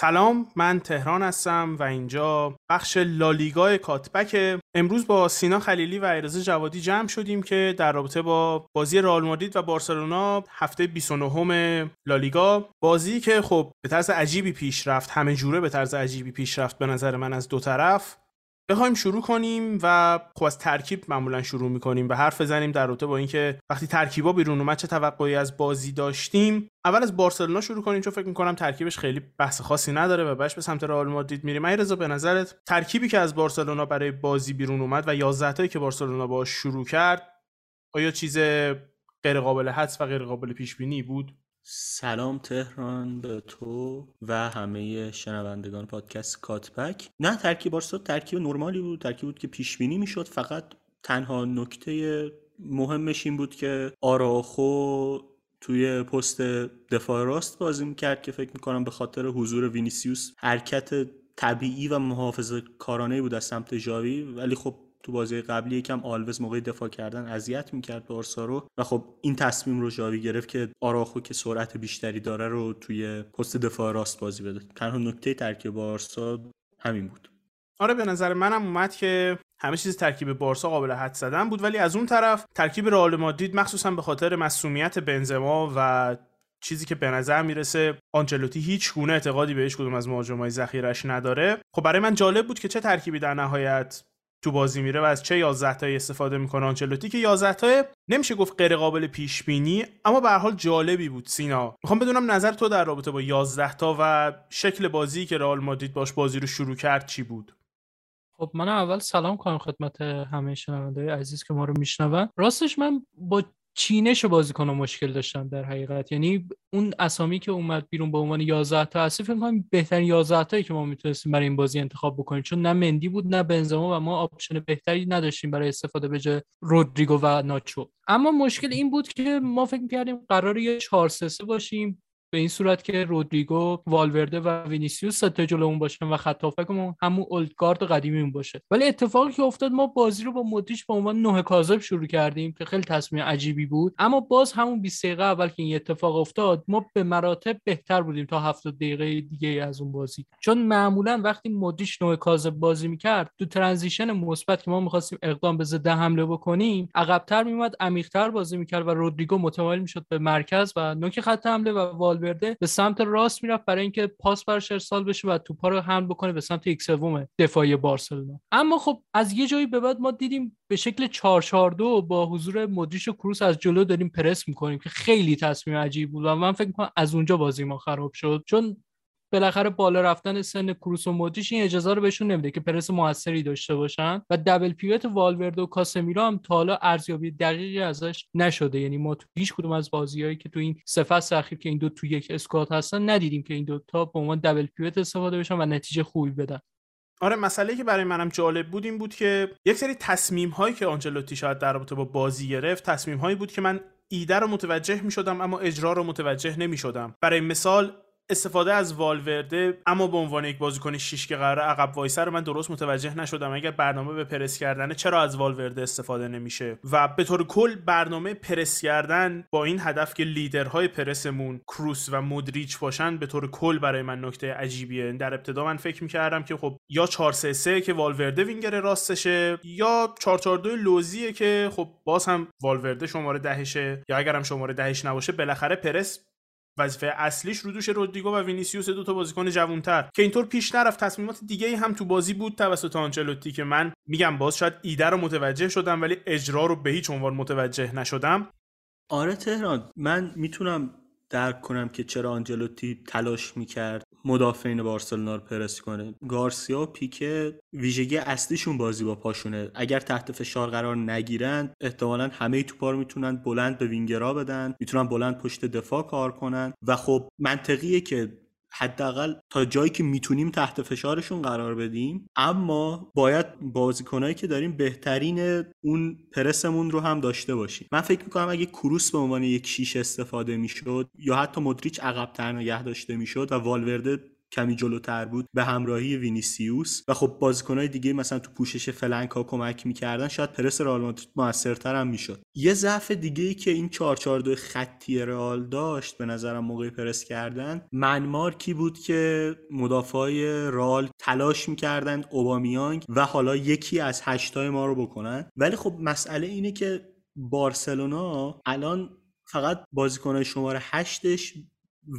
سلام من تهران هستم و اینجا بخش لالیگا کاتبک. امروز با سینا خلیلی و ایرزا جوادی جمع شدیم که در رابطه با بازی رئال مادرید و بارسلونا هفته 29 لالیگا. بازی که خب به طرز عجیبی پیش رفت همه جوره به طرز عجیبی پیش رفت به نظر من از دو طرف. بخوایم شروع کنیم و خب از ترکیب معمولا شروع می‌کنیم به حرف بزنیم در رابطه با اینکه وقتی ترکیبا بیرون اومد چه توقعی از بازی داشتیم. اول از بارسلونا شروع کنیم چون فکر می‌کنم ترکیبش خیلی بحث خاصی نداره و بعدش به سمت رئال مادرید میریم. رضا به نظرت ترکیبی که از بارسلونا برای بازی بیرون اومد و 11 تایی که بارسلونا باش شروع کرد آیا چیز غیر قابل حدس و غیر قابل پیش بینی بود؟ سلام تهران به تو و همه شنوندگان پادکست کاتبک. نه ترکیب بارسا ترکیب نرمالی بود ترکیب بود که پیش بینی می‌شد. فقط تنها نکته مهمش این بود که آراخو توی پست دفاع راست بازی می‌کرد که فکر می‌کنم به خاطر حضور وینیسیوس حرکت طبیعی و محافظه کارانه بود از سمت ژاوی. ولی خب تو بازی قبلی یکم آلوز موقع دفاع کردن اذیت می‌کرد بارسا رو. و خب این تصمیم رو ژاوی گرفت که آراخو که سرعت بیشتری داره رو توی پست دفاع راست بازی بده. تنها نکته ترکیب بارسا همین بود. آره به نظر منم اومد که همه چیز ترکیب بارسا قابل حد زدن بود ولی از اون طرف ترکیب رئال مادرید مخصوصا به خاطر مسئولیت بنزما و چیزی که به نظر می‌رسه آنچلوتی هیچ گونه اعتقادی بهش کدوم از مهاجمای ذخیرش نداره. خب برای من جالب بود که چه ترکیبی در نهایت تو بازی میره و از چه 11 تایی استفاده می‌کنه آنچلوتی؟ که 11 تای نمیشه گفت غیر قابل پیش بینی اما به هر حال جالبی بود سینا. می‌خوام بدونم نظر تو در رابطه با 11 تا و شکل بازی که رئال مادرید باش بازی رو شروع کرد چی بود؟ خب من اول سلام کنم خدمت همه شنونده عزیز که ما رو میشنون. راستش من با چینش بازیکن مشکل داشتم در حقیقت. یعنی اون اسامی که اومد بیرون به عنوان 11 تا اصلی فکر کنم بهترین 11 تایی که ما می‌تونستیم برای این بازی انتخاب بکنیم. چون نه مندی بود نه بنزما و ما option بهتری نداشتیم برای استفاده به جای رودریگو و ناچو. اما مشکل این بود که ما فکر کردیم قرار یه 4 3 باشیم. به این صورت که رودریگو والورده و وینیسیوس سه تا جلومون باشن و خط هافبکمون همون old guard قدیمیمون باشه. ولی اتفاقی که افتاد ما بازی رو با مودریچ به عنوان نه کاذب شروع کردیم که خیلی تصمیم عجیبی بود. اما باز همون 20 دقیقه اول که این اتفاق افتاد ما به مراتب بهتر بودیم تا 70 دقیقه دیگه از اون بازی. چون معمولا وقتی مودریچ نه کاذب بازی می‌کرد تو transition مثبت که ما می‌خواستیم اقدام به ضد حمله بکنیم عقبتر میومد عمیقتر بازی می‌کرد و رودریگو متمایل می‌شد به مرکز و نوک خط حمله و والورده به سمت راست می‌رفت برای اینکه پاس براش ارسال بشه و توپا رو حمل بکنه به سمت یک سوم دفاعی بارسلونا. اما خب از یه جایی به بعد ما دیدیم به شکل 442 با حضور مدریش و کروس از جلو داریم پرس می‌کنیم که خیلی تصمیم عجیب بود و من فکر می‌کنم از اونجا بازی ما خراب شد. چون بالاخره بالا رفتن سن کروس و مودریچ این اجازه رو بهشون نمیده که پرس موثری داشته باشن و دبل پیوت والورد و کاسمیرو هم تا حالا ارزیابی دقیقی ازش نشده. یعنی ما تو هیچ کدوم از بازیهایی که تو این فصل اخیر که این دو تو یک اسکواد هستن ندیدیم که این دو تا به عنوان دبل پیوت استفاده بشن و نتیجه خوبی بدن. آره مسئله که برای منم جالب بود این بود که یک سری تصمیم هایی که آنجلوتی شاید در رابطه با بازی گرفت تصمیم هایی بود که من ایده رو متوجه می شدم اما اجرا رو متوجه نمی شدم برای مثال استفاده از والورده اما به عنوان یک بازیکن شیش که قرار عقب وایسر رو من درست متوجه نشدم. اگر برنامه به پرس کردن چرا از والورده استفاده نمیشه؟ و به طور کل برنامه پرس کردن با این هدف که لیدرهای پرسمون کروس و مودریچ باشن به طور کل برای من نکته عجیبیه. در ابتدا من فکر می‌کردم که خب یا 4 3 که والورده وینگر راستشه یا 4 4 2 لوزیه که خب باز هم والورده شماره دهشه یا اگرم شماره دهش نباشه بالاخره پرس وظیفه اصلیش رو دوش رودریگو و وینیسیوس دو تا بازیکن جوانتر. که اینطور پیش نرفت تصمیمات دیگه ای هم تو بازی بود توسط آنچلوتی که من میگم باز شاید ایده رو متوجه شدم ولی اجرا رو به هیچ عنوان متوجه نشدم. آره تهران من می‌تونم درک کنم که چرا آنجلوتی تلاش می‌کرد مدافعین بارسلونا رو پرس کنه. گارسیا و پیکه ویژگی اصلیشون بازی با پاشونه. اگر تحت فشار قرار نگیرن احتمالا همه توپا رو می‌تونن بلند به وینگرا بدن می‌تونن بلند پشت دفاع کار کنن. و خب منطقیه که حداقل تا جایی که می‌تونیم تحت فشارشون قرار بدیم. اما باید بازیکنایی که داریم بهترین اون پرسمون رو هم داشته باشیم. من فکر می‌کنم اگه کروس به عنوان یک شیش استفاده می‌شد یا حتی مدریچ عقبتر نگه داشته می‌شد و والورده کمی جلوتر بود به همراهی وینیسیوس. و خب بازیکنهای دیگه مثلا تو پوشش flank ها کمک می‌کردن شاید پرس رئال مادرید موثرتر هم می‌شد. یه ضعف دیگه ای که این 442 خطی رئال داشت به نظرم موقع پرس کردن man marking بود که مدافعای رئال تلاش می‌کردن اوبامیانگ و حالا یکی از هشتای ما رو بکنن. ولی خب مسئله اینه که بارسلونا الان فقط بازیکنهای شماره هشتش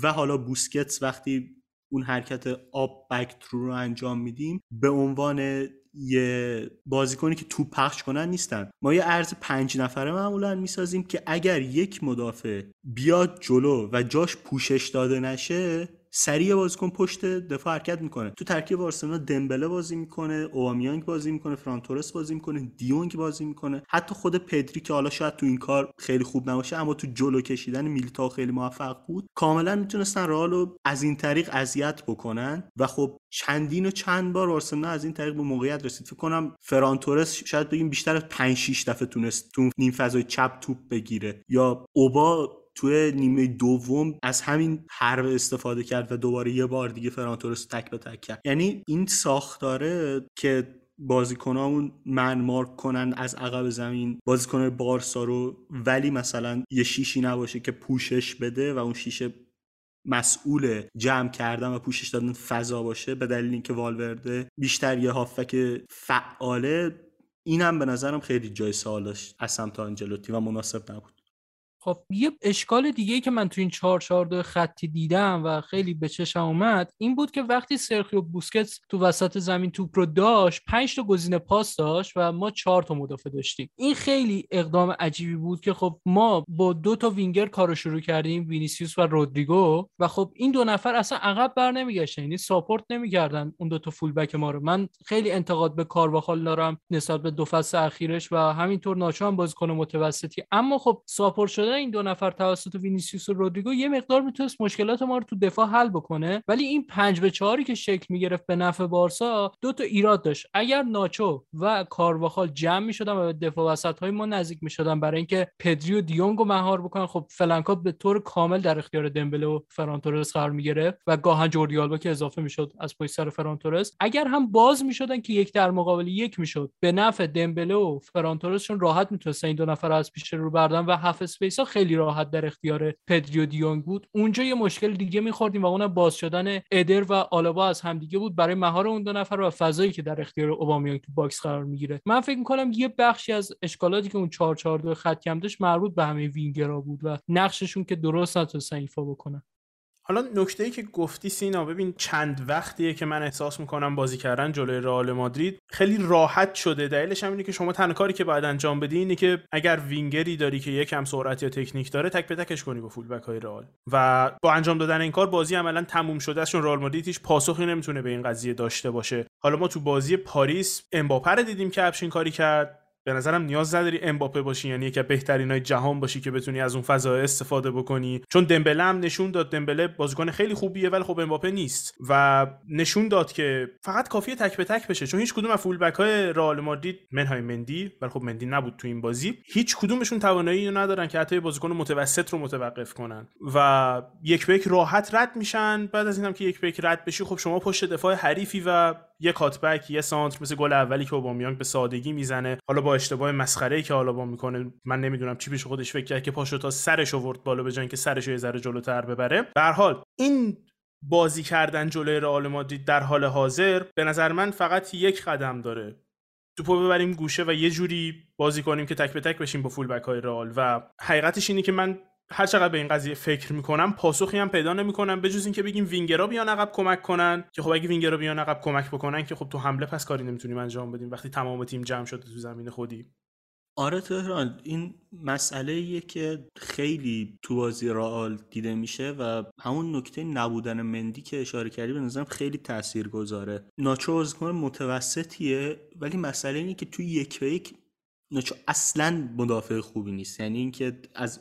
و حالا بوسکتس وقتی اون حرکت آب بک ترو رو انجام میدیم به عنوان یه بازیکنی که توپ پخش کنن نیستن. ما یه ارز پنج نفره معمولا می‌سازیم که اگر یک مدافع بیاد جلو و جاش پوشش داده نشه سریع بازیکن پشت دفاع حرکت می‌کنه. تو ترکیب بارسلونا دمبله بازی می‌کنه اوامیانگ بازی می‌کنه فرانتورس بازی می‌کنه دیونگ بازی می‌کنه. حتی خود پدری که حالا شاید تو این کار خیلی خوب نباشه اما تو جلو کشیدن میلیتا خیلی موفق بود. کاملا می‌تونستن رئال از این طریق اذیت بکنن و خب چندین و چند بار بارسلونا از این طریق به موقعیت رسید. فکر کنم فرانتورس شاید بگیم بیشتر از 5 6 دفعه تونست تو نیم فضای چپ توپ بگیره یا اوبا توی نیمه دوم از همین حرب استفاده کرد و دوباره یه بار دیگه فرانتورس تک به تک کرد. یعنی این ساختاره که بازیکنامون من مارک کنن از عقب زمین. بازیکن بارسا رو ولی مثلا یه شیشی نباشه که پوشش بده و اون شیشه مسئول جمع کردن و پوشش دادن فضا باشه. به دلیل اینکه والورده بیشتر یه هافک فعاله اینم به نظرم خیلی جای سوال داشت از سمت آنجلوتی و مناسب نبود. خب یه اشکال دیگه که من تو این 4 4 خطی دیدم و خیلی به چشم اومد این بود که وقتی سرخیو بوسکتس تو وسط زمین توپ رو داشت 5 تا گزینه پاس داشت و ما 4 تا مدافع داشتیم. این خیلی اقدام عجیبی بود که خب ما با دو تا وینگر کارو شروع کردیم وینیسیوس و رودریگو و خب این دو نفر اصلا عقب بر نمیگشتن یعنی support نمی‌کردن اون دو تا fullback ما رو. من خیلی انتقاد به کارواخال دارم نسبت به دو فصل اخیرش و همینطور ناچو هم بازیکن متوسطیه. اما خب support شده این دو نفر توسط وینیسیوس و رودریگو یه مقدار می‌تونست مشکلات ما رو تو دفاع حل بکنه. ولی این پنج به چهاری که شکل می‌گرفت به نفع بارسا دو تا ایراد داشت. اگر ناچو و کارواخال جمع می‌شدن و به دفاع وسط های ما نزدیک می‌شدن برای اینکه پدری و رو مهار بکنن خب flank ا به طور کامل در اختیار دمبله و فران تورس قرار می‌گرفت و گاها جوردی آلبا که اضافه می‌شد از پشت سر فران تورس. اگر هم باز می‌شدن که یک در مقابل یک می‌شد به نفع دمبله و فران تورسشون راحت می‌تونستن این دو نفر از پیش رو بردن و half space خیلی راحت در اختیار پدری و دیونگ بود. اونجا یه مشکل دیگه میخوردیم و اون باز شدن ادر و آلابا از همدیگه بود برای مهار اون دو نفر و فضایی که در اختیار اوبامیانگ تو box قرار می‌گیره. من فکر می‌کنم یه بخشی از اشکالاتی که اون 4 4 2 خطی کم داشت مربوط به همه وینگرها بود و نقششون که درست نتونستن ایفا بکنن. حالا نکته ای که گفتی سینا ببین چند وقتیه که من احساس می‌کنم بازی کردن جلوی رئال مادرید خیلی راحت شده. دلیلش هم اینه که شما تنها کاری که باید انجام بدی اینه که اگر وینگری داری که یکم سرعت یا تکنیک داره تک به تکش کنی با fullback های رئال. و با انجام دادن این کار بازی عملا تموم شده است چون رئال مادرید هیچ پاسخی نمی‌تونه به این قضیه داشته باشه. حالا ما تو بازی پاریس امباپه دیدیم که همچین کاری کرد. به نظرم نیاز نداری امباپه باشی یعنی یکی بهترین های جهان باشی که بتونی از اون فضا استفاده بکنی. چون دمبله هم نشون داد دمبله بازیکن خیلی خوبیه ولی خب امباپه نیست. و نشون داد که فقط کافیه تک به تک بشه چون هیچ کدوم از fullback های رئال مادرید منهای مندی ولی خب مندی نبود تو این بازی هیچ کدومشون توانایی رو ندارن که حتی بازیکن متوسط رو متوقف کنن. و یک به یک راحت رد میشن بعد از اینم که یک به یک رد بشی خب شما پشت دفاع حریفی و یه کاتبک یه سانتر مثل گل اولی که اوبامیانگ به سادگی می‌زنه. حالا با اشتباه مسخره که حالا با می‌کنه من نمی‌دونم چی پیش خودش فکر کرد که پاشو تا سرش آورد بالا به که سرش یه ذره جلوتر ببره. به حال این بازی کردن جلوی رئال مادرید در حال حاضر به نظر من فقط یک قدم داره. توپو ببریم گوشه و یه جوری بازی کنیم که تک به تک بشیم با فول بک های رئال. و حقیقتش اینه که من هر چقدر به این قضیه فکر می‌کنم پاسخی هم پیدا نمی‌کنم. به جز اینکه بگیم وینگرا بیان عقب کمک کنن که خب اگه وینگرا بیان عقب کمک بکنن که خب تو حمله پس کاری نمی‌تونیم انجام بدیم. وقتی تمام تیم جمع شده تو زمین خودی. آره تهران این مسئله ایه که خیلی تو بازی رئال دیده میشه و همون نکته نبودن مندی که اشاره کردی به نظرم خیلی تأثیر گذاره ناچو بازیکن متوسطیه ولی مسئله اینه که تو یک به یک ناچو اصلا مدافع خوبی نیست. یعنی اینکه از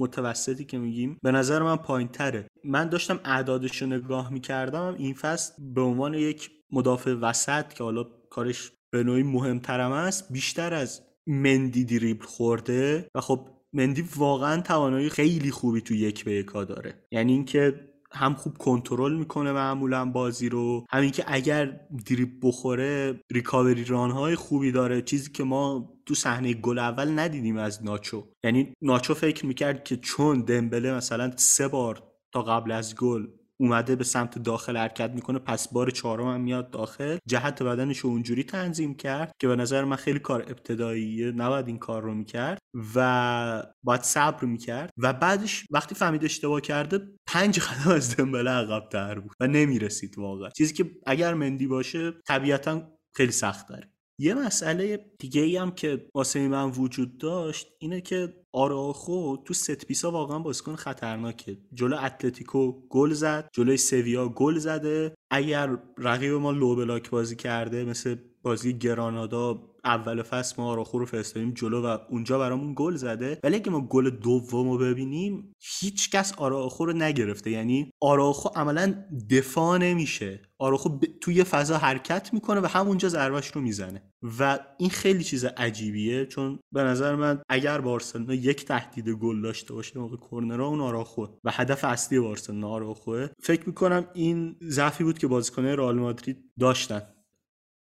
متوسطی که میگیم به نظر من پایین تره من داشتم اعدادش رو نگاه می‌کردم این فصل به عنوان یک مدافع وسط که حالا کارش به نوعی مهمترم است بیشتر از مندی دریبل خورده و خب مندی واقعا توانایی خیلی خوبی تو یک به یکا داره. یعنی اینکه هم خوب کنترل می‌کنه معمولا بازی رو همین که اگر دریپ بخوره ریکاوری ران های خوبی داره. چیزی که ما تو صحنه گل اول ندیدیم از ناچو. یعنی ناچو فکر می‌کرد که چون دمبله مثلا سه بار تا قبل از گل اومده به سمت داخل حرکت می‌کنه پس بار چهارم هم میاد داخل. جهت بدنش اونجوری تنظیم کرد که به نظر من خیلی کار ابتداییه نباید این کار رو می‌کرد و باید صبر می‌کرد. و بعدش وقتی فهمید اشتباه کرده پنج قدم از دمبله عقب تر بود و نمی‌رسید واقعا. چیزی که اگر مندی باشه طبیعتا خیلی سخت داره. یه مسئله دیگه ای هم که واسه من وجود داشت اینه که آراخو تو set piece ا واقعا بازیکن خطرناکه. جلو اتلتیکو گل زد جلوی سویا گل زده. اگر رقیب ما low block بازی کرده مثل بازی گرانادا اول فصل ما آراخو رو فرستادیم جلو و اونجا برامون گل زده. ولی اگه ما گل دوم رو ببینیم هیچ کس آراخو رو نگرفته. یعنی آراخو عملا دفاع نمیشه. آراخو ب... توی فضا حرکت می‌کنه و همونجا ضربش رو می‌زنه. و این خیلی چیز عجیبیه چون به نظر من اگر بارسلونا یک تهدید گل داشته باشه موقع کرنرها اون آراخو. و هدف اصلی بارسلونا آراخوه. فکر می‌کنم این ضعفی بود که بازیکنان رئال مادرید داشتن.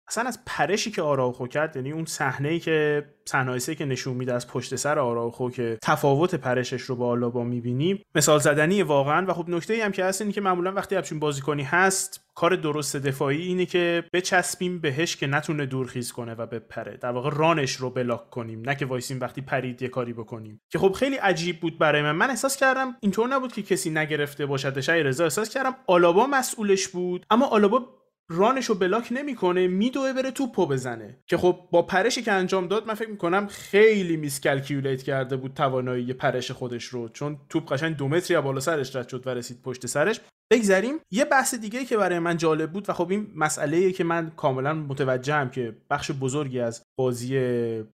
اصلا از پرشی که آراوخو کرد یعنی اون صحنه ای که صحنه که نشون میده از پشت سر آراوخو که تفاوت پرشش رو با آلابا می‌بینیم مثال زدنی واقعا. و خب نکته ای هم که هست اینه که معمولا وقتی همچین بازیکنی هست کار درست دفاعی اینه که بچسبیم بهش که نتونه دورخیز کنه و بپره. در واقع رانش رو بلاک کنیم نه که وایسیم وقتی پرید یه کاری بکنیم. که خب خیلی عجیب بود برای من. من احساس کردم اینطور نبود که کسی نگرفته باشد. شای رضا احساس کردم آلابا مسئولش بود اما آلابا run ش رو block نمی‌کنه میدوه بره توپو بزنه. که خب با پرشی که انجام داد من فکر می‌کنم خیلی miscalculate کرده بود توانایی پرش خودش رو. چون توپ قشنگ دو متری بالا سرش رد شد و رسید پشت سرش. بگذریم. یه بحث دیگه که برای من جالب بود و خب این مسئله که من کاملا متوجهم که بخش بزرگی از بازی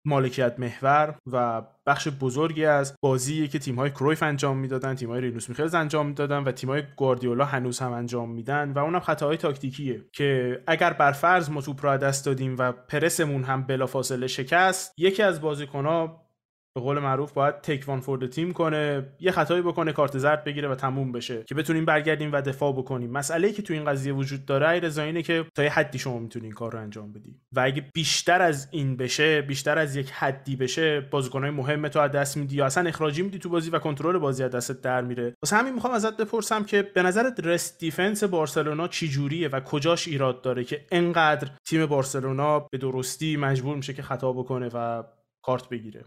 مالکیت محور و بخش بزرگی از بازی که تیم های کرویف انجام می‌دادن تیم های رینوس میخلز انجام می‌دادن و تیم های گواردیولا هنوز هم انجام میدن و اونم خطاهای تاکتیکیه که اگر بر فرض ما توپ را دست دادیم و پرسمون هم بلافاصله شکست یکی از بازیکنها به قول معروف باید take one for team کنه یه خطایی بکنه کارت زرد بگیره و تموم بشه که بتونیم برگردیم و دفاع بکنیم. مسئله که تو این قضیه وجود داره ای اینه که تا یه حدی شما می‌تونین کار رو انجام بدی. و اگه بیشتر از این بشه بیشتر از یک حدی بشه بازیکنای مهم تو از دست میدی یا اصلا اخراجی میدی تو بازی و کنترل بازی از دستت در میره. واسه همین می‌خوام ازت بپرسم که به نظرت rest defense بارسلونا چی جوریه و کجاش ایراد داره که انقدر تیم بارسلونا به درستی مجبور میشه که خطا بکنه و کارت بگیره؟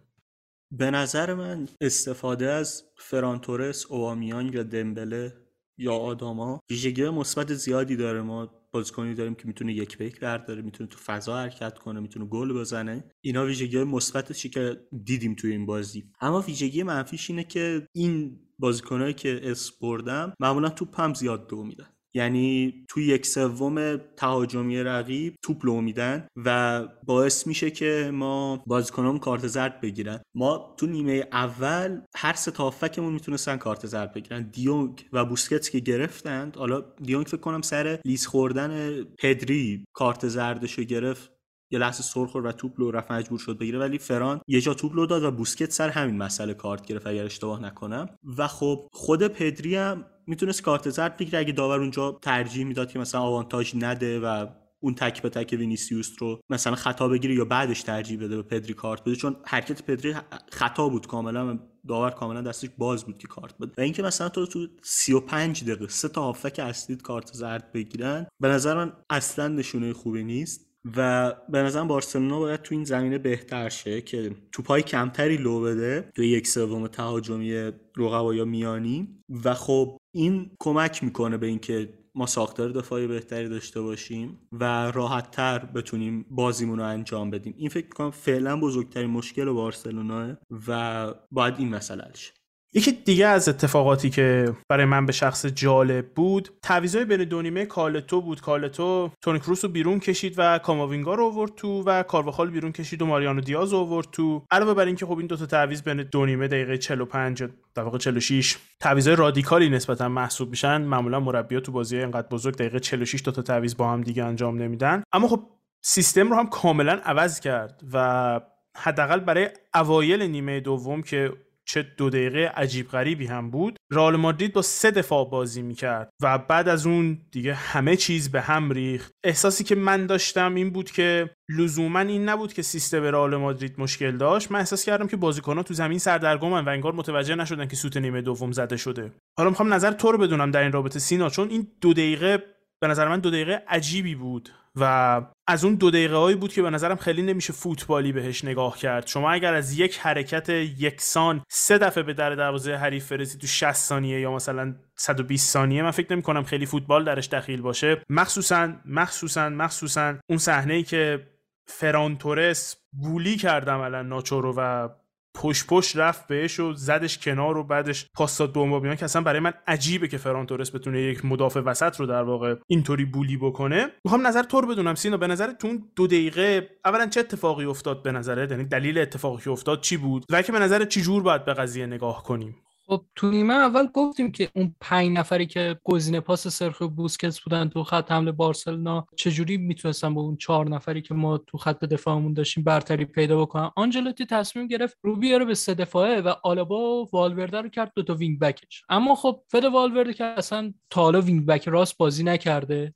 به نظر من استفاده از فرانتورس، اووامیان یا دمبله یا آداما ویژگی مثبت زیادی داره. ما بازیکنی داریم که می‌تونه یک به یک برداره می‌تونه تو فضا حرکت کنه می‌تونه گل بزنه. اینا ویژگی مثبتشی که دیدیم تو این بازی. اما ویژگی منفیش اینه که این بازیکنهایی که اسپردم معمولا تو پم زیاد دو میدن. یعنی توی یک سوم تهاجمی رقیب توپ لو میدن و باعث میشه که ما بازیکنان کارت زرد بگیرن. ما تو نیمه اول هر سه تا هافبکمون می‌تونستن کارت زرد بگیرن. دیونگ و بوسکتس که گرفتند حالا دیونگ فکر کنم سر لیز خوردن پدری کارت زردشو گرفت. یه لحظه سر خورد و توپ لو رفت مجبور شد بگیره ولی فران یه جا توپ لو داد و بوسکتس سر همین مسئله کارت گرفت اگر اشتباه نکنم. و خب خود پدری هم می‌تونست کارت زرد بگیره. اگه داور اونجا ترجیح می‌داد که مثلا آوانتاژ نده و اون تک به تک وینیسیوس رو مثلا خطا بگیره یا بعدش ترجیح بده به پدری کارت بده. چون حرکت پدری خطا بود کاملا داور کاملا دستش باز بود که کارت بده. و اینکه مثلا تو تو 35 دقیقه سه تا هافبک اصلی کارت زرد بگیرن به نظر من اصلا نشونه خوبی نیست. و به نظرم بارسلونا باید تو این زمینه بهتر شه که توپای کمتری لو بده تو یک سوم تهاجمی رقبا میانی. و خب این کمک می‌کنه به اینکه ما ساختار دفاعی بهتری داشته باشیم و راحت تر بتونیم بازیمون رو انجام بدیم. این فکر کنم فعلا بزرگترین مشکل بارسلوناه و باید این مسئله شه. یکی دیگه از اتفاقاتی که برای من به شخص جالب بود تعویضای بین دو نیمه کالتو بود. کالتو تونی کروس رو بیرون کشید و کاماوینگا رو آورد تو و کارواخال بیرون کشید و ماریانو دیاز رو آورد تو. علاوه بر اینکه خب این دو تا تعویض بین دو نیمه دقیقه 45 در واقع 46 تعویضای رادیکالی نسبتا محسوب میشن. معمولا مربیات تو بازی اینقدر بزرگ دقیقه 46 دو تا تعویض با هم دیگه انجام نمیدن. اما خب سیستم رو هم کاملا عوض کرد و حداقل برای اوایل نیمه دوم که چه دو دقیقه عجیب غریبی هم بود رئال مادرید با سه دفاع بازی می‌کرد و بعد از اون دیگه همه چیز به هم ریخت. احساسی که من داشتم این بود که لزوما این نبود که سیستم رئال مادرید مشکل داشت. من احساس کردم که بازیکنان تو زمین سردرگمن و انگار متوجه نشدن که سوت نیمه دوم زده شده. حالا می‌خوام نظر تو رو بدونم در این رابطه سینا چون این دو دقیقه به نظر من دو دقیقه عجیبی بود. و از اون دو دقیقه هایی بود که به نظرم خیلی نمیشه فوتبالی بهش نگاه کرد. شما اگر از یک حرکت یکسان سه دفعه به در دروازه حریف فرزی تو 60 ثانیه یا مثلا 120 ثانیه من فکر نمی کنم خیلی فوتبال درش دخیل باشه. مخصوصا مخصوصا مخصوصا اون صحنه ای که فران تورس بولی کرد عملا ناچو رو و پشت پشت رفت بهش و زدش کنار و بعدش پاس داد به که اصلا برای من عجیبه که فران تورس بتونه یک مدافع وسط رو در واقع اینطوری bully بکنه. می‌خوام نظر تو رو بدونم سینا به نظر تو دو دقیقه اولا چه اتفاقی افتاد به نظره یعنی دلیل اتفاقی که افتاد چی بود؟ و که به نظر چی جور باید به قضیه نگاه کنیم؟ خب تو نیمه اول گفتیم که اون پنج نفری که گزینه پاس سرخیو بوسکتس بودن تو خط حمله بارسلونا چجوری می‌تونستن با اون چهار نفری که ما تو خط دفاعمون داشتیم برتری پیدا بکنن؟ آنجلوتی تصمیم گرفت رو بیاره به سه دفاعه و آلابا و والورده رو کرد دو تا وینگ بکش. اما خب فده والورده که اصلا تا حالا وینگ بک راست بازی نکرده.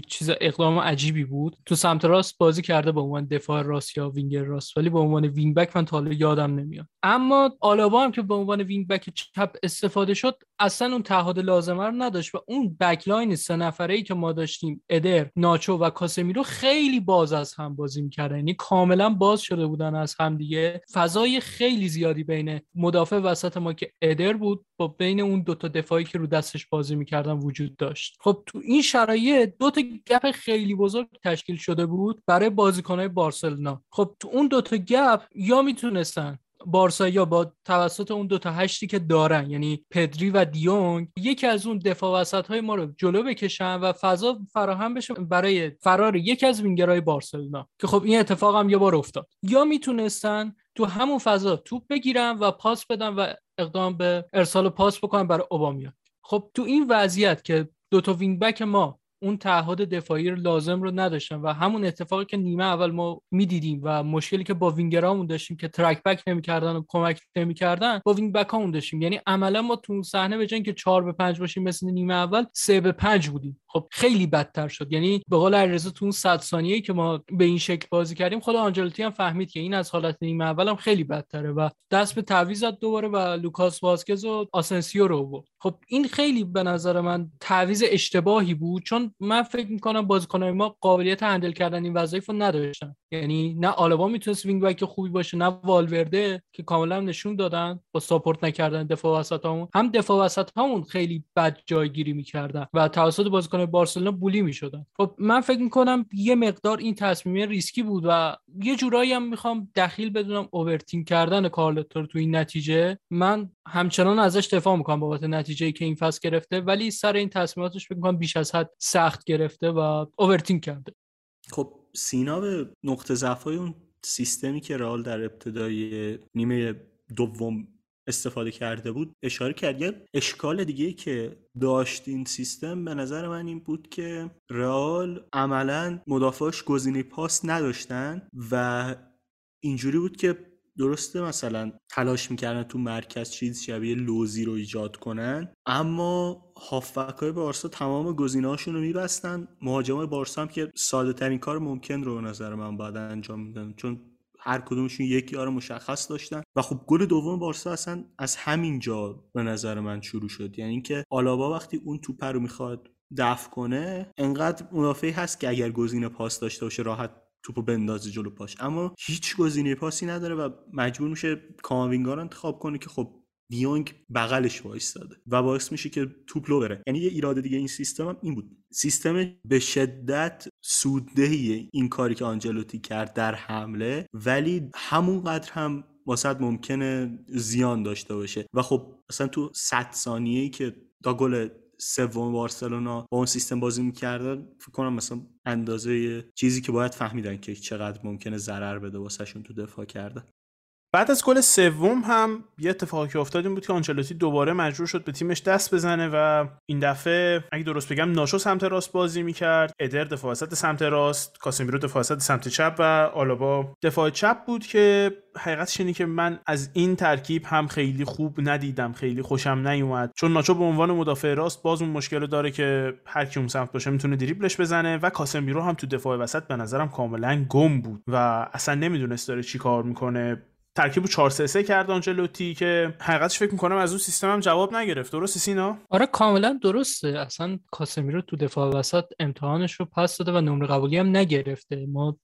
چیز اقدام عجیبی بود. تو سمت راست بازی کرده به عنوان دفاع راست یا وینگر راست ولی به عنوان وینگ بک من تا یادم نمیاد. اما آلابا هم که به عنوان وینگ بک چپ استفاده شد اصلا اون تعهد لازمه رو نداشت و اون back line سه نفره ای که ما داشتیم ادر ناچو و کاسمیرو خیلی باز از هم بازی می‌کردن. یعنی کاملا باز شده بودن از هم دیگه. فضای خیلی زیادی بین مدافع وسط ما که ادر بود با بین اون دوتا دفاعی که رو دستش بازی می‌کردن وجود داشت. خب تو این شرایط دو تا gap خیلی بزرگ تشکیل شده بود برای بازیکنهای بارسلونا. خب تو اون دوتا gap یا می‌تونستن بارسا یا با توسط اون دوتا هشتی که دارن یعنی پدری و دیونگ یکی از اون دفاع وسط های ما رو جلو بکشن و فضا فراهم بشه برای فرار یکی از وینگرهای بارسلونا که خب این اتفاق هم یه بار افتاد. یا می‌تونستن تو همون فضا توپ بگیرن و پاس بدن و اقدام به ارسال پاس بکنن برای اوبامیانگ خب تو این وضعیت که دو تا وینگ بک ما اون تعهد دفاعی رو لازم رو نداشتن و همون اتفاقی که نیمه اول ما می‌دیدیم و مشکلی که با وینگرامون داشتیم که track back نمی‌کردن و کمک نمی‌کردن با وینگ بک داشتیم. یعنی عملا ما تو صحنه به که 4 به 5 باشیم مثل نیمه اول 3 به 5 بودیم. خب خیلی بدتر شد. یعنی به قول علیرضا تو اون 100 ثانیه‌ای که ما به این شکل بازی کردیم خود آنجلوتی هم فهمید که این از حالت نیمه اول هم خیلی بدتره و دست به تعویض دوباره و لوکاس واسکز و آسنسیو رو بود خب این خیلی به نظر من تعویض اشتباهی بود چون من فکر می‌کنم بازیکنان ما قابلیت handle کردن این وظایف رو نداشتن. یعنی نه آلابا می‌تونست وینگ بک خوبی باشه نه والورده که کاملا نشون دادن با support نکردن دفاع وسط هم دفاع وسط همون خیلی بد جایگیری می‌کردن و توسط بازیکن بارسلونا bully می‌شدن. خب من فکر می‌کنم یه مقدار این تصمیم ریسکی بود و یه جورایی هم می‌خوام دخیل بدونم اوورتیم کردن کارلتور تو این نتیجه. من همچنان ازش دفاع می‌کنم بابت نتیجه که این فصل گرفته ولی سر این تصمیماتش فکر می‌کنم بیش از حد سخت گرفته و اوورتیم کرده. خب سینا به نقطه ضعف اون سیستمی که رئال در ابتدای نیمه دوم استفاده کرده بود اشاره کرد. یه اشکال دیگه که داشت این سیستم به نظر من این بود که رئال عملا مدافعاش گزینه پاس نداشتن و اینجوری بود که درسته مثلا تلاش می‌کردن تو مرکز چیز شبیه لوزی رو ایجاد کنن اما هافبک های بارسا تمام گزینه‌هاشون رو میبستن. مهاجمای بارسا هم که ساده ترین کار ممکن رو به نظر من باید انجام میدن چون هر کدومشون یک یار مشخص داشتن. و خب گل دوم بارسا اصلا از همین جا به نظر من شروع شد. یعنی اینکه آلابا وقتی اون توپ رو می‌خواد دفع کنه انقدر مدافعی هست که اگر گزینه پاس داشته باشه راحت توپو بندازه جلو پاش. اما هیچ گزینه پاسی نداره و مجبور میشه کاماوینگا رو انتخاب کنه که خب دیونگ بغلش وایستاده و باعث میشه که توپ لو بره. یعنی یه ایراد دیگه این سیستم هم این بود. سیستم به شدت سوددهی این کاری که آنجلوتی کرد در حمله ولی همونقدر هم واسط ممکنه زیان داشته باشه. و خب اصلا تو 100 ثانیه‌ای که تا گل سوم بارسلونا با اون سیستم بازی می‌کردن فکر کنم مثلا اندازه چیزی که باید فهمیدن که چقدر ممکنه ضرر بده واسهشون تو دفاع کردن بعد از گل سوم هم یه اتفاقی که افتاد این بود که آنچلوتی دوباره مجبور شد به تیمش دست بزنه و این دفعه اگه درست بگم ناشو سمت راست بازی می‌کرد. ادر دفاع وسط سمت راست کاسمیرو دفاع وسط سمت چپ و آلابا دفاع چپ بود که حقیقتش اینه که من از این ترکیب هم خیلی خوب ندیدم خیلی خوشم نیومد. چون ناچو به عنوان مدافع راست باز اون مشکل داره که هر کی اون سمت باشه می‌تونه دریبلش بزنه و کاسمیرو هم تو دفاع وسط به نظرم کاملا گم بود و اصلا نمی‌دونست داره چی کار می‌کنه. ترکیب 4 3 3 کرد آنجلوتی که حقیقتش فکر می‌کنم از اون سیستم هم جواب نگرفت. درسته سینا؟ آره کاملا درسته. اصلا کاسمیرو تو دفاع وسط امتحانش رو پس داده و نمره قبولی هم نگرفته. ما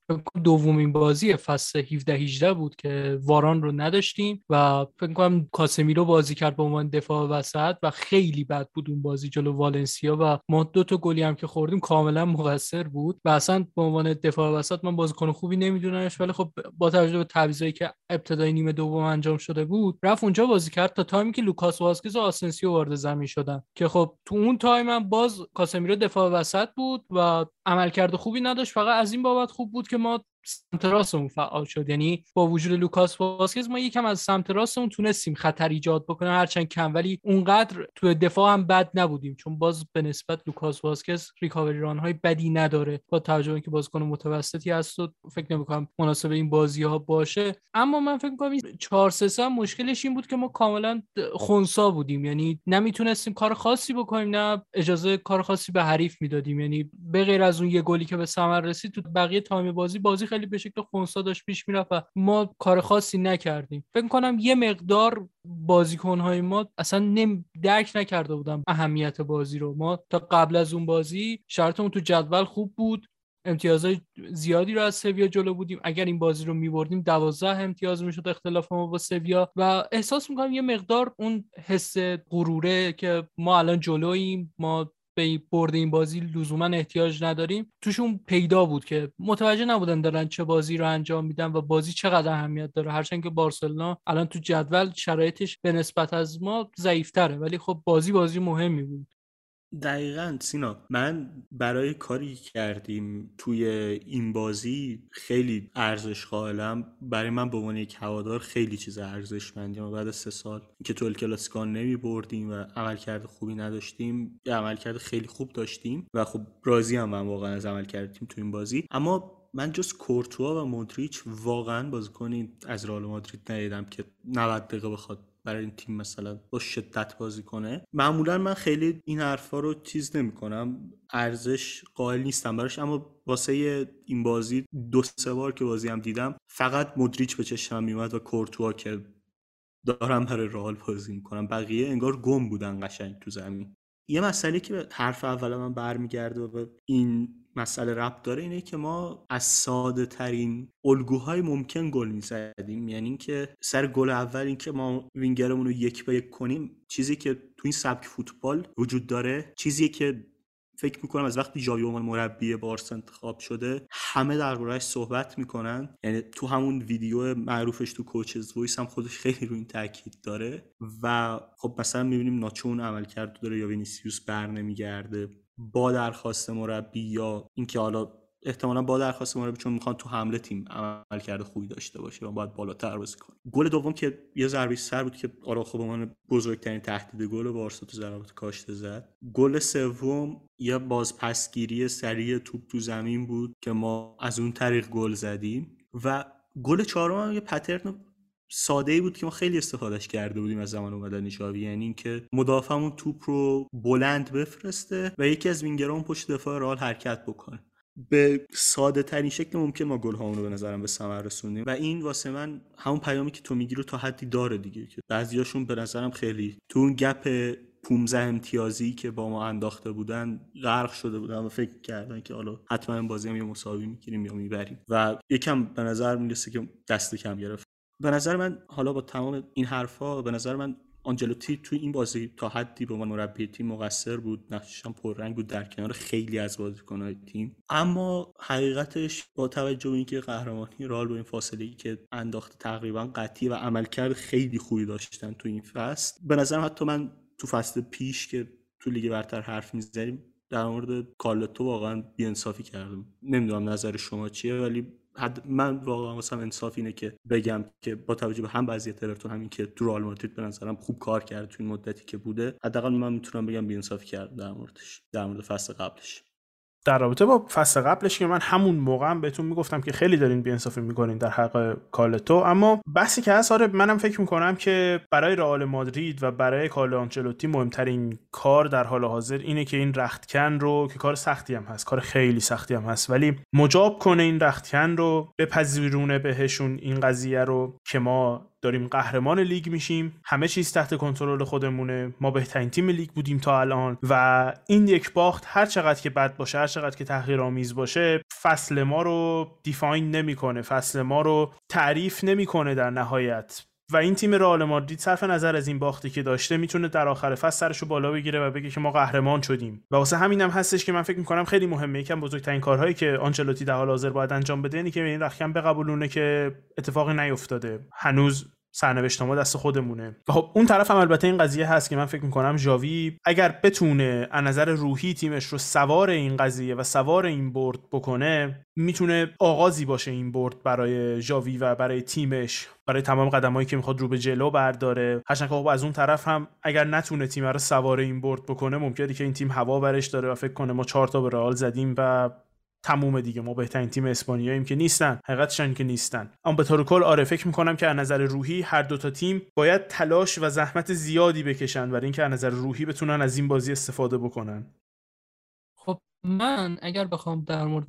دومین بازی فصل 17 18 بود که واران رو نداشتیم و فکر کنم کاسمیرو بازی کرد به عنوان دفاع وسط و خیلی بد بود اون بازی جلو والنسیا و ما دو تا گلی هم که خوردیم کاملا مقصر بود و اصلا به عنوان دفاع وسط من بازیکن خوبی نمیدونمش ولی خب با توجه به تعویضایی که ابتدای نیمه دوم انجام شده بود رفت اونجا بازی کرد تا تایمی که لوکاس واسکز و آسنسیو وارد زمین شدن. که خب تو اون تایم هم باز کاسمیرو دفاع وسط بود و عملکرد خوبی نداشت فقط از این بابت خوب بود که ما سمت راستمون فعال شد. یعنی با وجود لوکاس واسکز ما یکم از سمت راستمون تونستیم خطر ایجاد بکنیم هرچند کم ولی اونقدر تو دفاع هم بد نبودیم چون باز به نسبت لوکاس واسکز recovery run های بدی نداره. با توجه اینکه بازیکن متوسطی هست و فکر نمی‌کنم مناسب این بازی ها باشه. اما من فکر می‌کنم 4 3 مشکلش این بود که ما کاملا خونسا بودیم. یعنی نمی‌تونستیم کار خاصی بکنیم نه اجازه کار خاصی به حریف می‌دادیم. یعنی به غیر از اون یه گلی که به ثمر رسید تو بقیه تایم بازی بازی به شکل خونسا داشت پیش می‌رفت و ما کار خاصی نکردیم. فکر کنم یه مقدار بازیکنهای ما اصلا نم درک نکرده بودم اهمیت بازی رو. ما تا قبل از اون بازی شرطمون تو جدول خوب بود. امتیازهای زیادی رو از سویا جلو بودیم. اگر این بازی رو میبردیم دوازده امتیاز می‌شد اختلاف ما با سویا. و احساس می‌کنم یه مقدار اون حس غروره که ما الان جلوییم ما به برد این بازی لزوما احتیاج نداریم. توشون پیدا بود که متوجه نبودن دارن چه بازی رو انجام میدن و بازی چقدر اهمیت داره. هرچند که بارسلونا الان تو جدول شرایطش به نسبت از ما ضعیفتره ولی خب بازی بازی مهمی بود. دقیقا سینا من برای کاری کردیم توی این بازی خیلی ارزش قائلم. برای من به عنوان یک هوادار خیلی چیز ارزشمندی و بعد از سه سال که تو کلاسیکان نمی بردیم و عملکرد خوبی نداشتیم عملکرد خیلی خوب داشتیم و خب راضی هم من واقعا از عمل کردیم تو این بازی. اما من جز کورتوا و مودریچ واقعا بازیکنی از رئال مادرید ندیدم که 90 دقیقه بخواد برای این تیم مثلا با شدت بازی کنه. معمولا من خیلی این حرفا رو چیز نمی‌کنم. ارزش قائل نیستم براش اما واسه این بازی دو سه بار که بازی هم دیدم فقط مدریچ به چشمم میومد و کورتوا که دارم برای رئال بازی می‌کنم. بقیه انگار گم بودن قشنگ تو زمین. یه مسئله که حرف اول من برمیگرده و این مسئله ربط داره اینه که ما از ساده ترین الگوهای ممکن گل می‌زدیم. یعنی اینکه سر گل اول اینکه ما وینگرمون رو یک به یک کنیم چیزی که تو این سبک فوتبال وجود داره چیزی که فکر می‌کنم از وقتی ژاوی عنوان مربی بارسا انتخاب شده همه درباره‌ش صحبت می‌کنن. یعنی تو همون ویدیو معروفش تو Coaches' Voice هم خودش خیلی رو این تاکید داره. و خب مثلا می‌بینیم ناچو نه عملکرد داره یا وینیسیوس بر نمیگرده. با درخواست مربی یا اینکه حالا احتمالا با درخواست مربی چون می‌خوان تو حمله تیم عملکرد خوبی داشته باشه و باید بالاتر بازی کنه گل دوم که یه ضربه سر بود که آراخو به من بزرگترین تهدید گل بارسا تو ضربات کاشته‌ست. گل سوم یه بازپسگیری سریع توپ تو زمین بود که ما از اون طریق گل زدیم و گل چهارم یه پترن ساده ای بود که ما خیلی استفادهش کرده بودیم از زمان اومدن شاوی یعنی اینکه مدافعمون توپ رو بلند بفرسته و یکی از وینگران پشت دفاع رال حرکت بکنه. به ساده ترین شکل ممکن ما گل رو به نظرم به ثمر رسونیم و این واسه من همون پیامی که تو میگی رو تا حدی داره دیگه که بعضیاشون به نظرم خیلی تو اون گپ 15 امتیازی که با ما انداخته بودن غرق شده بودن و فکر کردن که حالا حتما بازی هم یه مساوی می‌گیریم یا می‌بریم. و یکم به نظر می‌رسه که دست کم گرفت. به نظر من حالا با تمام این حرفها به نظر من آنجلوتی توی این بازی تا حدی به عنوان مربی تیم مقصر بود. نقشش هم پررنگ بود در کنار خیلی از بازیکنهای تیم. اما حقیقتش با توجه به اینکه قهرمانی رال با این فاصله ای که انداخته تقریبا قطعی و عملکرد خیلی خوبی داشتن تو این فصل به نظرم حتی من تو فصل پیش که تو لیگ برتر حرف می‌زنیم در مورد کارلتو واقعا بیانصافی کردم. نمی‌دونم نظر شما چیه ولی حد من واقعا واسم انصاف اینه که بگم که با توجه به هم وضعیت اورتون همین که تو رئال مادرید به نظرم خوب کار کرد تو این مدتی که بوده حداقل من می‌تونم بگم بی‌انصافی کرد در موردش در مورد فصل قبلش. در رابطه با فصل قبلش که من همون موقع هم بهتون می‌گفتم که خیلی دارین بیانصافی می‌کنین در حق کارلتو اما بحثی که هست آره منم فکر می‌کنم که برای رئال مادرید و برای کارلو آنچلوتی مهمترین کار در حال حاضر اینه که این رختکن رو که کار سختی هم هست کار خیلی سختی هم هست ولی مجاب کنه این رختکن رو بپذیرونه بهشون این قضیه رو که ما داریم قهرمان لیگ میشیم. همه چیز تحت کنترل خودمونه. ما بهترین تیم لیگ بودیم تا الان و این یک باخت هر چقدر که بد باشه هر چقدر که تحقیرآمیز باشه فصل ما رو دیفاین نمی‌کنه. فصل ما رو تعریف نمی‌کنه در نهایت. و این تیم رئال مادرید صرف نظر از این باختی که داشته می‌تونه در آخر فصل سرشو بالا بگیره و بگه که ما قهرمان شدیم. و واسه همینم هستش که من فکر می‌کنم خیلی مهمه. یکم بزرگترین کارهایی که آنچلوتی در حال حاضر باید انجام بده اینه که این رخکن بقبولونه که اتفاقی نیفتاده. هنوز سرنوشت ما دست خودمونه. و خب اون طرف هم البته این قضیه هست که من فکر می‌کنم ژاوی اگر بتونه از نظر روحی تیمش رو سوار این قضیه و سوار این برد بکنه می‌تونه آغازی باشه این برد برای ژاوی و برای تیمش برای تمام قدمایی که می‌خواد رو به جلو برداره. هرچند خب از اون طرف هم اگر نتونه تیم رو سوار این برد بکنه ممکنه که این تیم هوا برش داره و فکر کنه ما چهار تا به رئال زدیم و تموم دیگه. ما بهترین تیم اسپانیاییم که نیستن. حقیقتشن که نیستن. اما به طور کل آره فکر می‌کنم که از نظر روحی هر دو تا تیم باید تلاش و زحمت زیادی بکشن برای اینکه از نظر روحی بتونن از این بازی استفاده بکنن. خب من اگر بخوام در مورد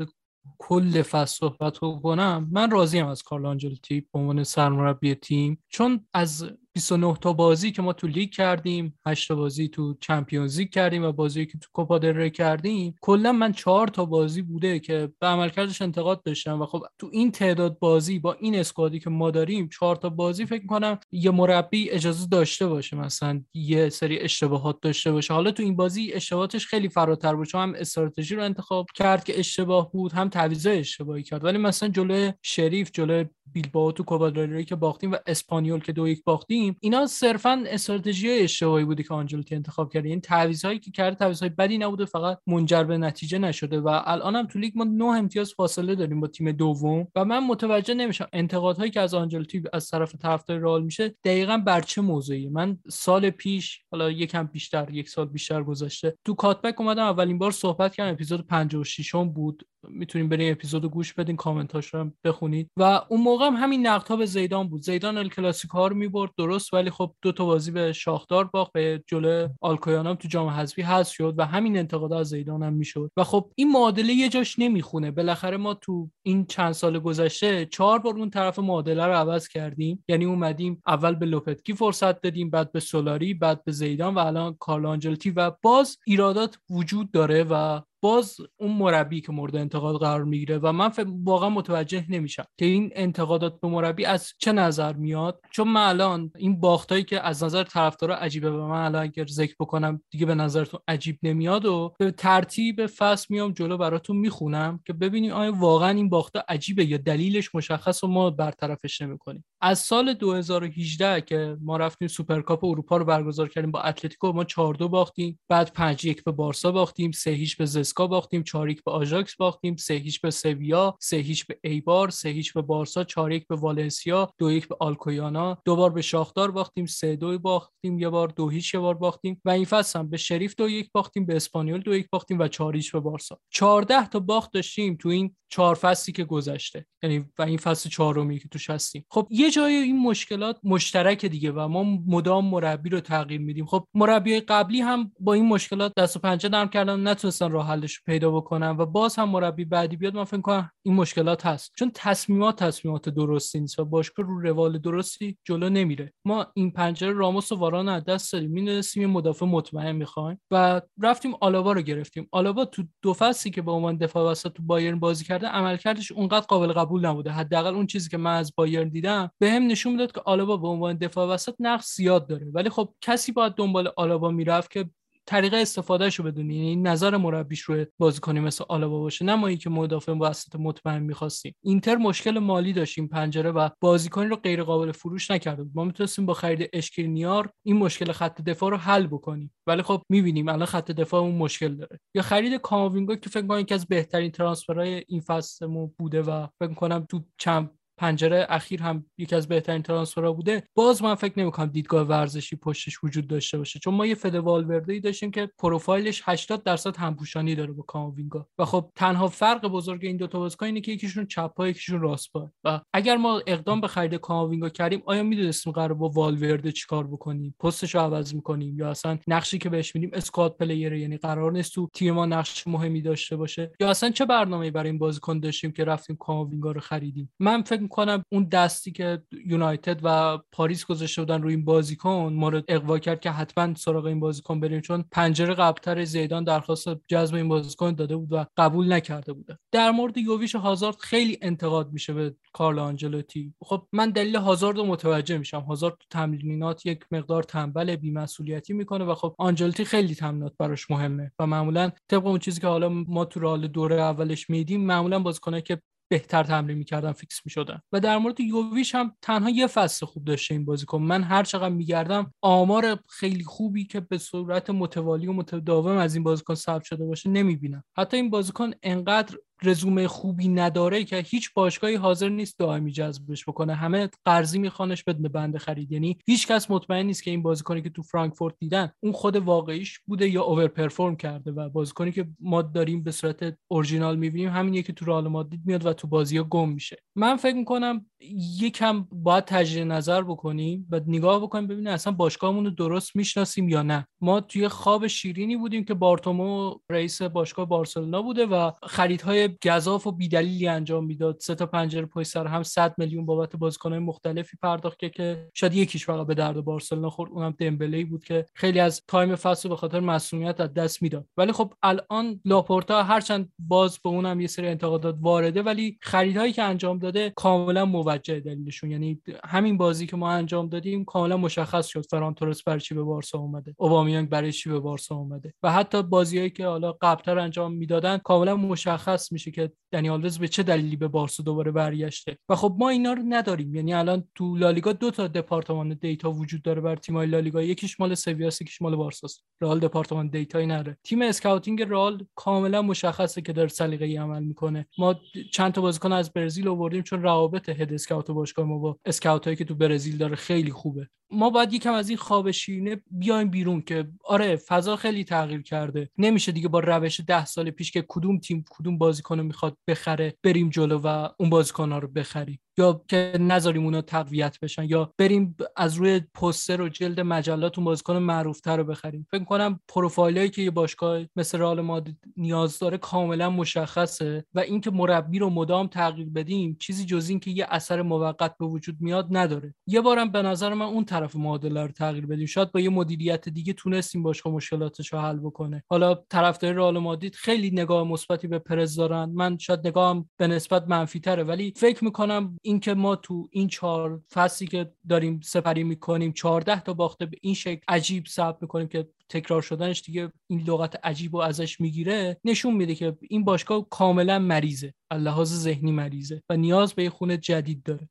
کل فصل صحبت کنم من راضیم از کارل آنجلوتی به عنوان سرمربی تیم. چون از 29 تا بازی که ما تو لیگ کردیم 8 تا بازی تو چمپیونز لیگ کردیم و بازی که تو کوپا دل کردیم. کلا من 4 تا بازی بوده که به عملکردش انتقاد داشتم و خب تو این تعداد بازی با این اسکوادی که ما داریم 4 تا بازی فکر کنم یه مربی اجازه داشته باشه مثلا یه سری اشتباهات داشته باشه. حالا تو این بازی اشتباهاتش خیلی فراتر بود هم استراتژی رو انتخاب کرد که اشتباه بود هم تعویضای اشتباهی کرد. ولی مثلا جلوی شریف جلوی بیلبائو تو کوپا که باختیم و اسپانیول که دو یک باختیم اینا صرفا استراتژی اشتباهی بودی که آنجلوتی انتخاب کرد این تعویضایی که کرده تعویضهای بدی نبوده فقط منجر به نتیجه نشده و الان هم تو لیگ ما نه امتیاز فاصله داریم با تیم دوم و من متوجه نمیشم انتقادهایی که از آنجلوتی از طرف طرفدار رئال میشه دقیقا بر چه موضوعی من سال پیش حالا یکم بیشتر یک سال بیشتر گذشته تو کاتبک اومدم اولین بار صحبت کردم اپیزود 56 بود. می‌تونیم بریم اپیزود گوش بدین کامنتاش رو بخونید. و اون موقع هم همین نقد به زیدان بود. زیدان ال کلاسیکو رو می‌برد درست ولی خب دو تا بازی به شاخدار باخت به جلو آلکویانام تو جام حذفی حذف شد و همین انتقاد از زیدان هم می‌شد. و خب این معادله یه جاش نمی‌خونه. بالاخره ما تو این چند سال گذشته چهار بار اون طرف معادله رو عوض کردیم. یعنی اومدیم اول به لوپتگی فرصت دادیم بعد به سولاری بعد به زیدان و الان کارلو آنچلوتی و باز ایرادات وجود داره و باز اون مربی که مورد انتقاد قرار می‌گیره و من واقعا متوجه نمیشم که این انتقادات به مربی از چه نظر میاد. چون من الان این باختایی که از نظر طرفدارا عجیبه و من الان اگر ذکر بکنم دیگه به نظرتون عجیب نمیاد و به ترتیب فصل میام جلو براتون می‌خونم که ببینیم آیا واقعا این باختا عجیبه یا دلیلش مشخص و ما برطرفش نمی‌کنیم. از سال 2018 که ما رفتیم سوپرکاپ اروپا رو برگزار کردیم با اتلتیکو ما 4 2 باختیم بعد 5 1 به بارسا باختیم 3 هیچ به زسکا باختیم 4 1 به آژاکس باختیم 3 هیچ به سویا 3 هیچ به ایبار 3 هیچ به بارسا 4 1 به والنسیا 2 1 به آلکویانو. دو بار به شاختار باختیم 3 2 باختیم یه بار 2 هیچ یه بار باختیم. و این فصل هم به شریف 2 1 باختیم به اسپانیول 2 1 باختیم و 4 هیچ به بارسا. 14 تا باخت داشتیم تو این چهار فصلی که گذشته. یعنی و این فصل چهارمی که توش هستیم. خب یه جای این مشکلات مشترک دیگه و ما مدام مربی رو تغییر میدیم. خب مربی قبلی هم با این مشکلات دست و پنجه نرم کردن نتونستن راه حلش پیدا بکنن و باز هم مربی بعدی بیاد من فکر کنم این مشکلات هست. چون تصمیمات تصمیمات درستی نیست و باشگاه رو روال درستی جلو نمیره. ما این پنجره راموس و واران از دست دادیم. می‌دونستیم یه مدافع مطمئن می‌خوایم و رفتیم آلاوا رو گرفتیم. آلاوا تو دو فصلی که به عنوان دفاع وسط تو بایرن بازی کرده عملکردش اونقدر قابل قبول نبوده. حداقل اون چیزی که من از بایرن دیدم بهم نشون می‌داد که آلابا به عنوان دفاع وسط نقص زیاد داره. ولی خب کسی باید دنبال آلابا می‌رفت که طریقه استفادهش رو بدونی یعنی نظر مربیش روی بازیکنی مثل آلابا باشه نه که مدافع وسط مطمئن می‌خواستیم. اینتر مشکل مالی داشتیم پنجره و بازیکنی رو غیر قابل فروش نکرده ما می‌تونستیم با خرید اشکرینیار این مشکل خط دفاع رو حل بکنیم. ولی خب می‌بینیم الان خط دفاع اون مشکل داره. یا خرید کاماوینگا که فکر کنم یکی از بهترین ترانسفرهای این فصلمون بوده و فکر کنم تو چند پنجره اخیر هم یکی از بهترین ترانسفرها بوده. باز من فکر نمی‌کنم دیدگاه ورزشی پشتش وجود داشته باشه. چون ما یه فده والورده داشتیم که پروفایلش 80 درصد همپوشانی داره با کاموینگا و خب تنها فرق بزرگ این دو تا بازیکن اینه که یکیشون چپ پا یکیشون راست پا و اگر ما اقدام به خرید کاموینگا کردیم آیا می‌دونستیم قرار با والورده چیکار بکنیم؟ پستش رو عوض می‌کنیم یا اصلا نقشی که بهش میدیم squad player یعنی قرار نیست تو تیم ما نقش مهمی داشته باشه؟ یا اصلا چه برنامه‌ای برای این بازیکن داشتیم که رفتیم کاموینگا رو خریدیم؟ من فکر می‌کنم. اون دستی که یونایتد و پاریس گذاشته بودن روی این بازیکن ما رو اغوا کرد که حتما سراغ این بازیکن بریم چون پنجره قبلتر زیدان درخواست جذب این بازیکن داده بود و قبول نکرده بوده. در مورد یوویش هازارد خیلی انتقاد میشه به کارل آنجلوتی. خب من دلیل هازارد رو متوجه میشم. هازارد تو تمرینات یک مقدار تنبل بیمسئولیتی می‌کنه و خب آنجلوتی خیلی تمرینات براش مهمه و معمولا طبق اون چیزی که حالا ما تو رال دوره اولش میدیم معمولا بازیکنه که بهتر تمرین می‌کردن فیکس می‌شدن. و در مورد یوویش هم تنها یه فصل خوب داشته این بازیکن من هر چقدر میگردم آمار خیلی خوبی که به صورت متوالی و متداوم از این بازیکن ثبت شده باشه نمی‌بینم. حتی این بازیکن انقدر رزومه خوبی نداره که هیچ باشگاهی حاضر نیست دائمی جذبش بکنه. همه قرضی میخوانش بدون بند خرید. یعنی هیچ کس مطمئن نیست که این بازیکنی که تو فرانکفورت دیدن اون خود واقعیش بوده یا over perform کرده و بازیکنی که ما داریم به صورت اورجینال می‌بینیم همین که تو رئال مادرید میاد و تو بازی ها گم میشه. من فکر می‌کنم یکم باید تجدید نظر بکنیم و نگاه بکنیم ببینیم اصلا باشگاهمون رو درست می‌شناسیم یا نه. ما توی خواب شیرینی بودیم که بارتومئو رئیس باشگاه بارسلونا بوده و خریدهای گزاف و بیدلیلی انجام می‌داد. سه تا پنجره پشت سر هم 100 میلیون بابت بازیکن‌های مختلفی پرداخت که که شاید یکیش فقط به درد بارسلونا خورد. اونم دمبله بود که خیلی از تایم فصل به خاطر مصدومیت از دست می‌داد. ولی خب الان لاپورتا هرچند باز به اونم یه سری انتقادات وارده ولی خریدهایی که انجام داده کاملا موجه دلیلشون. یعنی همین بازی که ما انجام دادیم کاملا مشخص شد فران تورس برای چی به بارسا اومده. اوبامیانگ برای چی به بارسا اومده. و حتی بازیایی که حالا قبلتر انجام می‌دادن کاملا مشخص میشه که دنی به چه دلیلی به بارسا دوباره برگشته؟ و خب ما اینا رو نداریم. یعنی الان تو لالیگا دو تا department data وجود داره برا تیم‌های لالیگا. یکیش مال سویا یکیش مال بارساست. رئال department data یی نداره. تیم scouting رئال کاملا مشخصه که داره سلیقه‌ای عمل می‌کنه. ما چند تا بازیکن از برزیل آوردیم چون روابط هد اسکاوت و باشگاه ما با اسکاوتایی که تو برزیل داره خیلی خوبه. ما باید یکم از این خواب شیرینه بیایم بیرون که آره فضا خیلی تغییر کرده. نمیشه دیگه با روش ده سال پیش که کدوم تیم کدوم بازیکن می‌خواد بخره بریم جلو و اون بازیکن رو بخریم. یا که نذاریم اونا تقویت بشن یا بریم از روی پوستر و جلد مجلات اون بازیکن معروفتر رو بخریم. فکر کنم پروفایلایی که یه باشگاه مثل رئال مادرید نیاز داره کاملا مشخصه و اینکه مربی رو مدام تغییر بدیم چیزی جز این که یه اثر موقت به وجود میاد نداره. یه بارم به نظر من اون طرف معادله رو تغییر بدیم. شاید با یه مدیریت دیگه تونستیم باشگاه مشکلاتش رو حل بکنه. حالا طرفدار رئال مادرید خیلی نگاه مثبتی به پرز دارن. من شاید نگاهم به نسبت منفی تره ولی فکر می‌کنم اینکه ما تو این چهار فصلی که داریم سپری می‌کنیم 14 تا باخته به این شکل عجیب ثبت می‌کنیم که تکرار شدنش دیگه این لغت عجیب و ازش می‌گیره نشون میده که این باشگاه کاملا مریضه لحاظ ذهنی مریضه و نیاز به یه خونه جدید داره.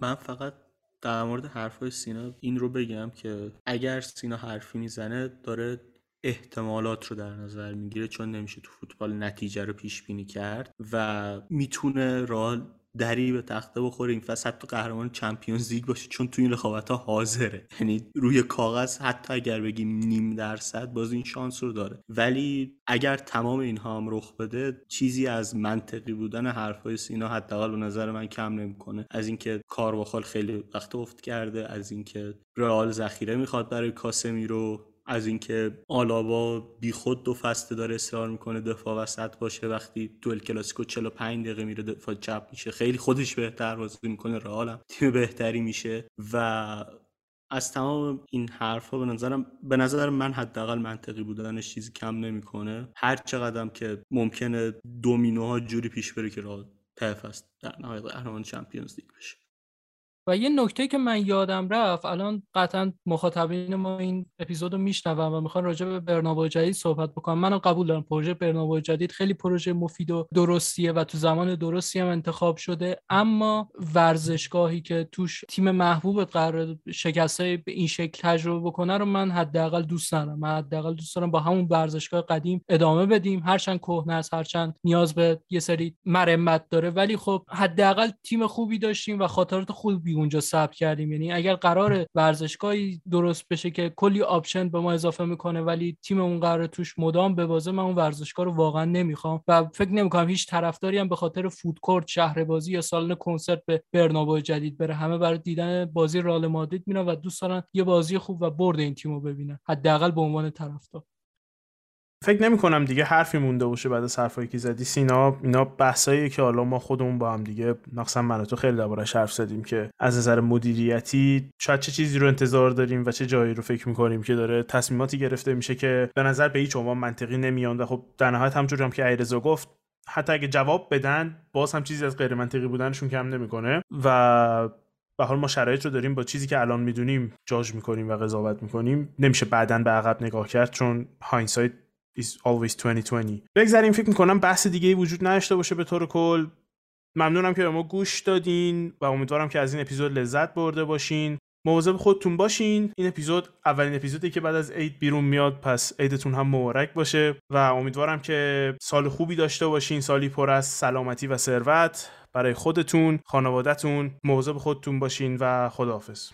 من فقط در مورد حرفای سینا این رو بگم که اگر سینا حرفی می‌زنه داره احتمالات رو در نظر می‌گیره چون نمیشه تو فوتبال نتیجه رو پیش بینی کرد و می‌تونه رال دری به تخته بخوره این فصل حتی قهرمان چمپیونز لیگ باشه چون تو این رقابت ها حاضره. یعنی روی کاغذ حتی اگر بگیم نیم درصد باز این شانس رو داره. ولی اگر تمام اینها هم رخ بده چیزی از منطقی بودن حرفای سینا حداقل به نظر من کم نمی‌کنه. از اینکه کارواخال خیلی وقت افت کرده از اینکه رئال ذخیره می‌خواد برای کاسمی رو از اینکه آلابا بیخود دو فسته داره اصرار می‌کنه دفاع وسط باشه وقتی دوئل کلاسیکو 45 دقیقه میره دفاع چپ میشه. خیلی خودش بهتر بازی می‌کنه رئالم تیم بهتری میشه و از تمام این حرفها به نظرم به نظر من حداقل منطقی بودنش چیزی کم نمی‌کنه. هر چقدرم که ممکنه دومینوها جوری پیش بره که رئال طرف است در نهایت قهرمان چمپیونز لیگ بشه. و یه نکته که من یادم رفت الان قطعا مخاطبین ما این اپیزود رو میشنون و می‌خوان راجع به برنابا جدید صحبت بکنم منم قبول دارم پروژه برنابا جدید خیلی پروژه مفید و درستیه و تو زمان درستی هم انتخاب شده. اما ورزشگاهی که توش تیم محبوبت قرار شکسته به این شکل تجربه بکنه رو من حداقل دوست ندارم. من حداقل دوست دارم با همون ورزشگاه قدیم ادامه بدیم. هرچند کهنه است هرچند نیاز به یه سری مرمت داره. ولی خب حداقل تیم خوبی داشتیم و خاطرات خوبی اونجا ثبت کردیم. یعنی اگر قرار ورزشگاهی درست بشه که کلی option به ما اضافه می‌کنه ولی تیم اون قرار توش مدام ببازه من اون ورزشگاه رو واقعا نمی‌خوام. و فکر نمی‌کنم هیچ طرفداری هم به خاطر food court شهر بازی یا سالن کنسرت به برنابو جدید بره. همه برای دیدن بازی رئال مادرید میرن و دوست دارن یه بازی خوب و برد این تیم رو ببینن. حداقل به عنوان طرفدار. فکر نمی کنم دیگه حرفی مونده باشه بعد از حرفایی که زدی. سینا اینا بحثایی که حالا ما خودمون با هم دیگه نقصا من تو خیلی دربارش حرف زدیم که از نظر مدیریتی شاید چه چیزی رو انتظار داریم و چه جایی رو فکر می‌کنیم که داره تصمیماتی گرفته میشه که به نظر به هیچ عنوان منطقی نمیان و خب در نهایت همونجوری هم که ایرزا گفت حتی اگه جواب بدن باز هم چیزی از غیر منطقی بودنشون کم نمی‌کنه و به حال ما شرایط رو داریم با چیزی که الان می‌دونیم جاج می‌کنیم و قضاوت می‌کنیم. نمیشه بعدا به عقب نگاه کرد چون هایندسایت is always 2020 بگذاریم فکر می‌کنم بحث دیگه وجود نداشته باشه به طور کل. ممنونم که به ما گوش دادین و امیدوارم که از این اپیزود لذت برده باشین. مواظب خودتون باشین. این اپیزود اولین اپیزودی که بعد از عید بیرون میاد پس عیدتون هم مبارک باشه و امیدوارم که سال خوبی داشته باشین. سالی پر از سلامتی و ثروت برای خودتون خانوادهتون. مواظب خودتون باشین و خداحافظ.